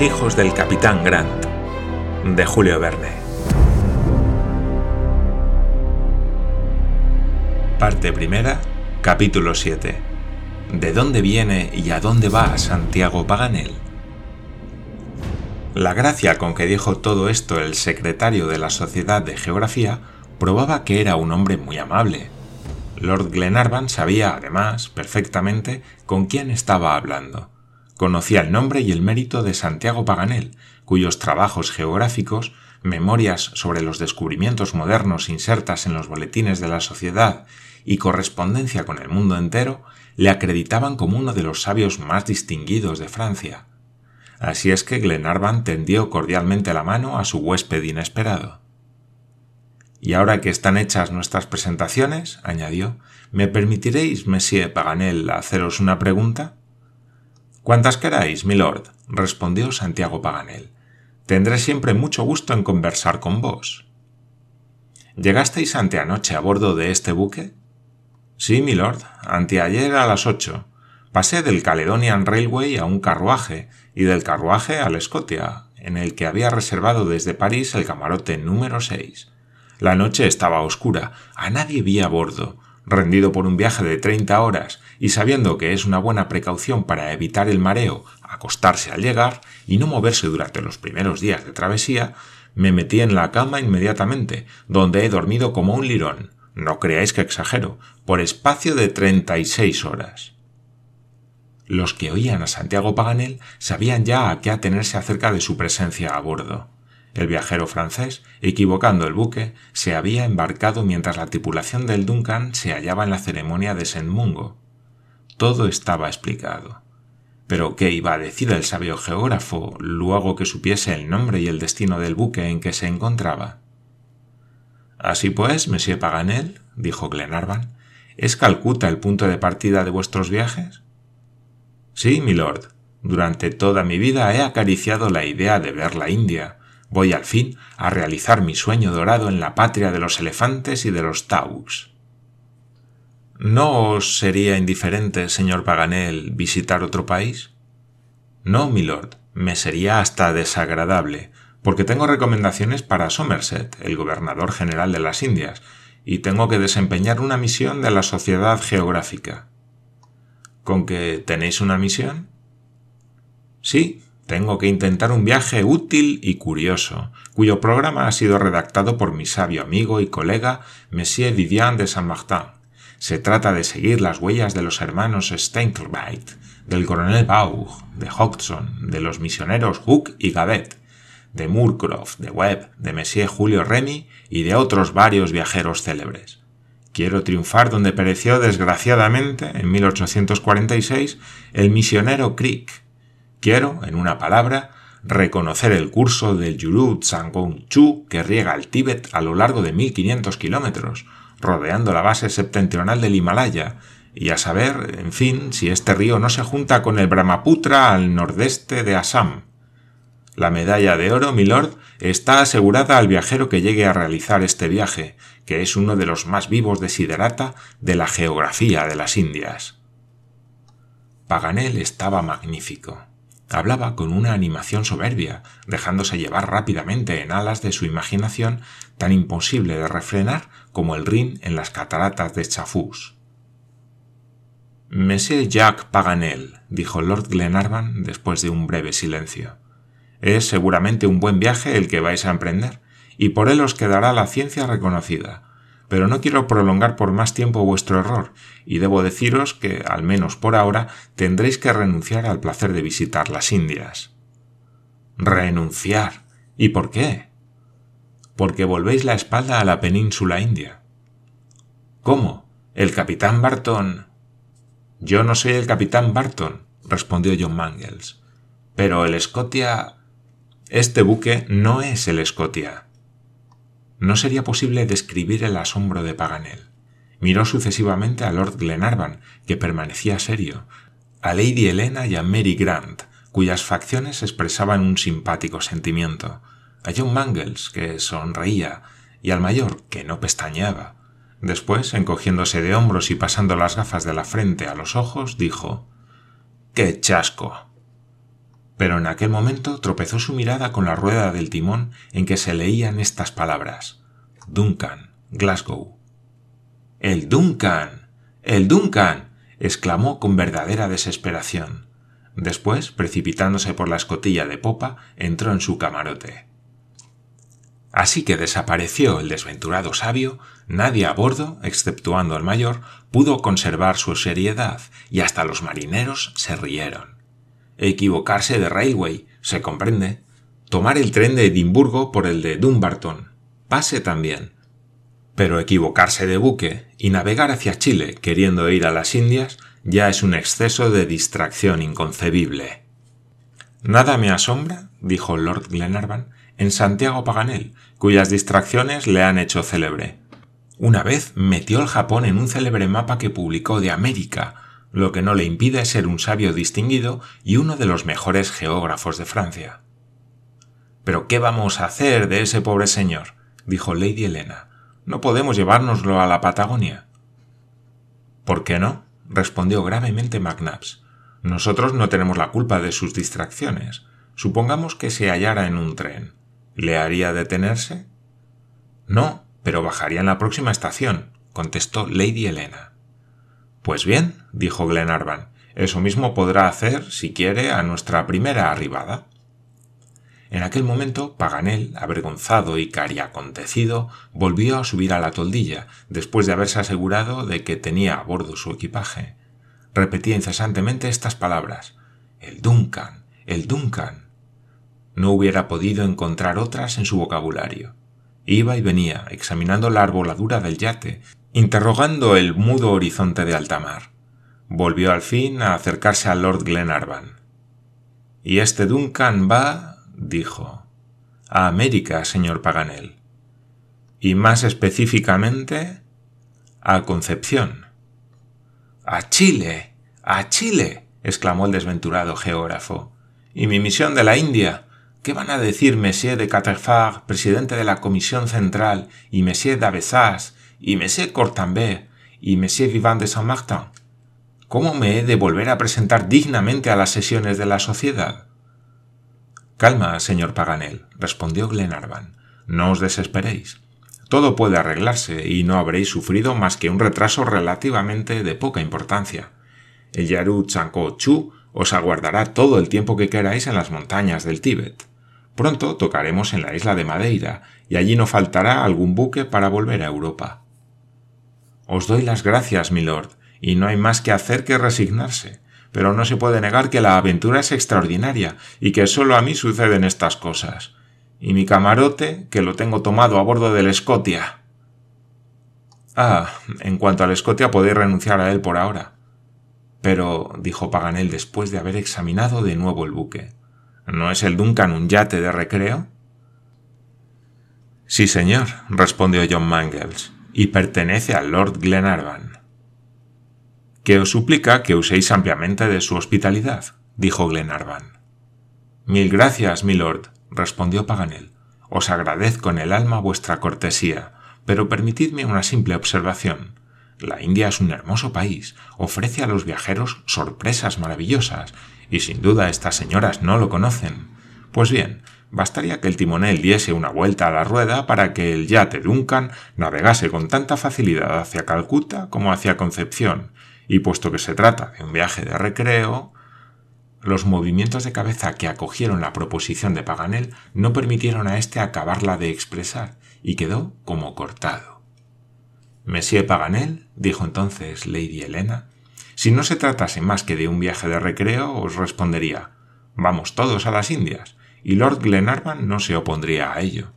Hijos del capitán Grant, de Julio Verne. Parte primera, capítulo 7. ¿De dónde viene y a dónde va Santiago Paganel? La gracia con que dijo todo esto el secretario de la Sociedad de Geografía probaba que era un hombre muy amable. Lord Glenarvan sabía, además, perfectamente con quién estaba hablando Conocía el nombre y el mérito de Santiago Paganel, cuyos trabajos geográficos, memorias sobre los descubrimientos modernos insertas en los boletines de la sociedad y correspondencia con el mundo entero, le acreditaban como uno de los sabios más distinguidos de Francia. Así es que Glenarvan tendió cordialmente la mano a su huésped inesperado. Y ahora que están hechas nuestras presentaciones, añadió, ¿me permitiréis, Monsieur Paganel, haceros una pregunta? Cuantas queráis, milord, respondió Santiago Paganel. Tendré siempre mucho gusto en conversar con vos. ¿Llegasteis anteanoche a bordo de este buque? Sí, milord, anteayer a las ocho. Pasé del Caledonian Railway a un carruaje y del carruaje al Scotia, en el que había reservado desde París el camarote número seis. La noche estaba oscura, a nadie vi a bordo, rendido por un viaje de 30 horas y sabiendo que es una buena precaución para evitar el mareo acostarse al llegar y no moverse durante los primeros días de travesía, me metí en la cama inmediatamente, donde he dormido como un lirón, no creáis que exagero, por espacio de 36 horas. Los que oían a Santiago Paganel sabían ya a qué atenerse acerca de su presencia a bordo. El viajero francés, equivocando el buque, se había embarcado mientras la tripulación del Duncan se hallaba en la ceremonia de Saint Mungo. Todo estaba explicado. Pero ¿qué iba a decir el sabio geógrafo luego que supiese el nombre y el destino del buque en que se encontraba? Así pues, monsieur Paganel, dijo Glenarvan, ¿es Calcuta el punto de partida de vuestros viajes? Sí, milord. Durante toda mi vida he acariciado la idea de ver la India, Voy al fin a realizar mi sueño dorado en la patria de los elefantes y de los taux. ¿No os sería indiferente, señor Paganel, visitar otro país? No, milord, me sería hasta desagradable, porque tengo recomendaciones para Somerset, el gobernador general de las Indias, y tengo que desempeñar una misión de la Sociedad Geográfica. ¿Con que tenéis una misión? Sí, tengo que intentar un viaje útil y curioso, cuyo programa ha sido redactado por mi sabio amigo y colega Monsieur Vivian de Saint-Martin. Se trata de seguir las huellas de los hermanos Steinkelbeit, del coronel Baugh, de Hodgson, de los misioneros Hook y Gavet, de Moorcroft, de Webb, de Monsieur Julio Remy y de otros varios viajeros célebres. Quiero triunfar donde pereció desgraciadamente en 1846 el misionero Crick, Quiero, en una palabra, reconocer el curso del Yuru Chu que riega el Tíbet a lo largo de 1500 kilómetros, rodeando la base septentrional del Himalaya, y a saber, en fin, si este río no se junta con el Brahmaputra al nordeste de Assam. La medalla de oro, milord, está asegurada al viajero que llegue a realizar este viaje, que es uno de los más vivos desiderata de la geografía de las Indias. Paganel estaba magnífico. Hablaba con una animación soberbia, dejándose llevar rápidamente en alas de su imaginación tan imposible de refrenar como el Rin en las cataratas de Chafus. Monsieur Jacques Paganel, dijo Lord Glenarvan después de un breve silencio. Es seguramente un buen viaje el que vais a emprender, y por él os quedará la ciencia reconocida, pero no quiero prolongar por más tiempo vuestro error, y debo deciros que, al menos por ahora, tendréis que renunciar al placer de visitar las Indias. Renunciar. ¿Y por qué? Porque volvéis la espalda a la península india. ¿Cómo? ¿El capitán Barton? Yo no soy el capitán Barton, respondió John Mangles. Pero el Scotia. Este buque no es el Scotia. No sería posible describir el asombro de Paganel. Miró sucesivamente a Lord Glenarvan, que permanecía serio, a Lady Helena y a Mary Grant, cuyas facciones expresaban un simpático sentimiento, a John Mangles, que sonreía, y al mayor, que no pestañeaba. Después, encogiéndose de hombros y pasando las gafas de la frente a los ojos, dijo ¡Qué chasco! Pero en aquel momento tropezó su mirada con la rueda del timón en que se leían estas palabras Duncan, Glasgow. El Duncan. el Duncan. exclamó con verdadera desesperación. Después, precipitándose por la escotilla de popa, entró en su camarote. Así que desapareció el desventurado sabio, nadie a bordo, exceptuando el mayor, pudo conservar su seriedad, y hasta los marineros se rieron. Equivocarse de railway, se comprende. Tomar el tren de Edimburgo por el de Dumbarton. Pase también. Pero equivocarse de buque y navegar hacia Chile queriendo ir a las Indias ya es un exceso de distracción inconcebible. Nada me asombra, dijo Lord Glenarvan, en Santiago Paganel, cuyas distracciones le han hecho célebre. Una vez metió el Japón en un célebre mapa que publicó de América, lo que no le impide ser un sabio distinguido y uno de los mejores geógrafos de Francia. Pero ¿qué vamos a hacer de ese pobre señor? dijo Lady Helena. No podemos llevárnoslo a la Patagonia. ¿Por qué no? respondió gravemente McNabbs. Nosotros no tenemos la culpa de sus distracciones. Supongamos que se hallara en un tren. ¿Le haría detenerse? No, pero bajaría en la próxima estación, contestó Lady Helena. Pues bien, dijo Glenarvan, eso mismo podrá hacer, si quiere, a nuestra primera arribada. En aquel momento, Paganel, avergonzado y cariacontecido, volvió a subir a la toldilla, después de haberse asegurado de que tenía a bordo su equipaje. Repetía incesantemente estas palabras El Duncan. El Duncan. No hubiera podido encontrar otras en su vocabulario. Iba y venía, examinando la arboladura del yate, interrogando el mudo horizonte de alta mar. Volvió al fin a acercarse a Lord Glenarvan. Y este Duncan va, dijo, a América, señor Paganel. Y más específicamente, a Concepción. A Chile. a Chile. exclamó el desventurado geógrafo. ¿Y mi misión de la India? ¿Qué van a decir Monsieur de Caterfard, presidente de la Comisión Central, y Monsieur d'Avesas, y Monsieur Cortambert, y Monsieur Vivant de Saint-Martin? ¿Cómo me he de volver a presentar dignamente a las sesiones de la sociedad? Calma, señor Paganel, respondió Glenarvan. No os desesperéis. Todo puede arreglarse y no habréis sufrido más que un retraso relativamente de poca importancia. El Yaru Chanko Chu os aguardará todo el tiempo que queráis en las montañas del Tíbet. Pronto tocaremos en la isla de Madeira, y allí no faltará algún buque para volver a Europa. Os doy las gracias, milord, y no hay más que hacer que resignarse, pero no se puede negar que la aventura es extraordinaria y que solo a mí suceden estas cosas. Y mi camarote, que lo tengo tomado a bordo del Scotia. Ah, en cuanto al Scotia podéis renunciar a él por ahora. Pero, dijo Paganel después de haber examinado de nuevo el buque, ¿no es el Duncan un yate de recreo? Sí, señor, respondió John Mangles, y pertenece al Lord Glenarvan. Que os suplica que uséis ampliamente de su hospitalidad, dijo Glenarvan. Mil gracias, milord, respondió Paganel. Os agradezco en el alma vuestra cortesía, pero permitidme una simple observación. La India es un hermoso país, ofrece a los viajeros sorpresas maravillosas, y sin duda estas señoras no lo conocen. Pues bien, bastaría que el timonel diese una vuelta a la rueda para que el yate Duncan navegase con tanta facilidad hacia Calcuta como hacia Concepción, y puesto que se trata de un viaje de recreo, los movimientos de cabeza que acogieron la proposición de Paganel no permitieron a éste acabarla de expresar, y quedó como cortado. Monsieur Paganel, dijo entonces Lady Helena, si no se tratase más que de un viaje de recreo, os respondería Vamos todos a las Indias, y Lord Glenarvan no se opondría a ello.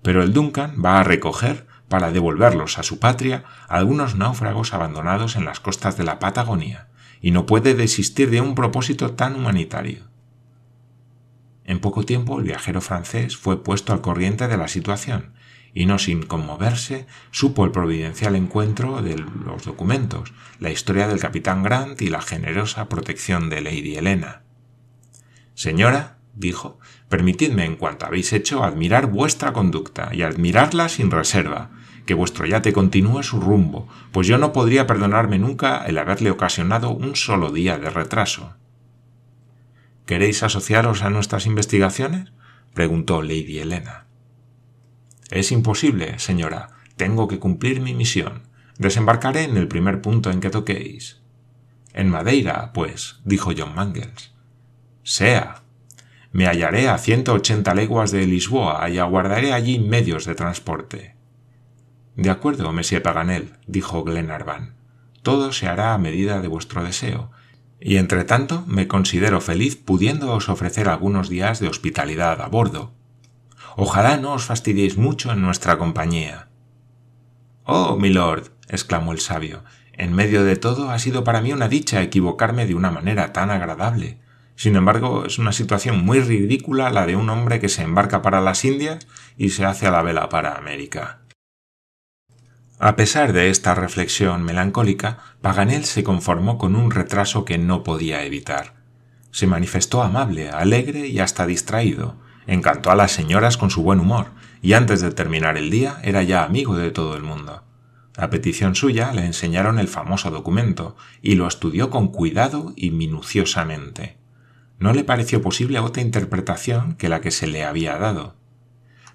Pero el Duncan va a recoger, para devolverlos a su patria, algunos náufragos abandonados en las costas de la Patagonia, y no puede desistir de un propósito tan humanitario. En poco tiempo el viajero francés fue puesto al corriente de la situación y no sin conmoverse supo el providencial encuentro de los documentos, la historia del capitán Grant y la generosa protección de Lady Helena. Señora, dijo, permitidme en cuanto habéis hecho admirar vuestra conducta y admirarla sin reserva, que vuestro yate continúe su rumbo, pues yo no podría perdonarme nunca el haberle ocasionado un solo día de retraso. ¿Queréis asociaros a nuestras investigaciones? preguntó Lady Helena. Es imposible, señora. Tengo que cumplir mi misión. Desembarcaré en el primer punto en que toquéis. En Madeira, pues, dijo John Mangles. Sea. Me hallaré a ciento ochenta leguas de Lisboa y aguardaré allí medios de transporte. De acuerdo, Monsieur Paganel, dijo Glenarvan. Todo se hará a medida de vuestro deseo, y entre tanto me considero feliz pudiéndoos ofrecer algunos días de hospitalidad a bordo. Ojalá no os fastidiéis mucho en nuestra compañía. Oh, milord, exclamó el sabio, en medio de todo ha sido para mí una dicha equivocarme de una manera tan agradable. Sin embargo, es una situación muy ridícula la de un hombre que se embarca para las Indias y se hace a la vela para América. A pesar de esta reflexión melancólica, Paganel se conformó con un retraso que no podía evitar. Se manifestó amable, alegre y hasta distraído. Encantó a las señoras con su buen humor, y antes de terminar el día era ya amigo de todo el mundo. A petición suya le enseñaron el famoso documento, y lo estudió con cuidado y minuciosamente. No le pareció posible otra interpretación que la que se le había dado.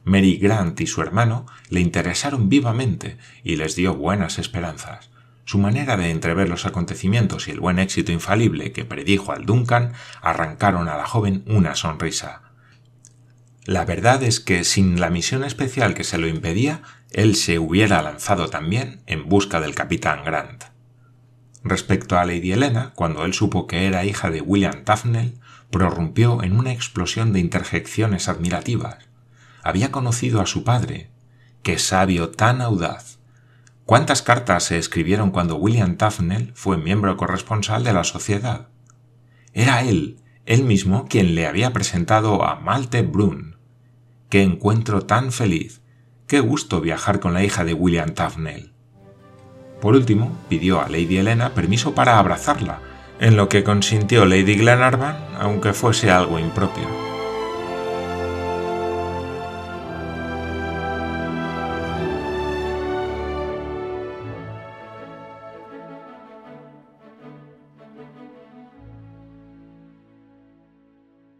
Mary Grant y su hermano le interesaron vivamente y les dio buenas esperanzas. Su manera de entrever los acontecimientos y el buen éxito infalible que predijo al Duncan arrancaron a la joven una sonrisa. La verdad es que sin la misión especial que se lo impedía, él se hubiera lanzado también en busca del capitán Grant. Respecto a Lady Helena, cuando él supo que era hija de William Tufnell, prorrumpió en una explosión de interjecciones admirativas había conocido a su padre. ¡Qué sabio tan audaz! ¿Cuántas cartas se escribieron cuando William Tufnell fue miembro corresponsal de la sociedad? Era él, él mismo, quien le había presentado a Malte Brun. ¡Qué encuentro tan feliz! ¡Qué gusto viajar con la hija de William Tufnell! Por último, pidió a Lady Helena permiso para abrazarla, en lo que consintió Lady Glenarvan, aunque fuese algo impropio.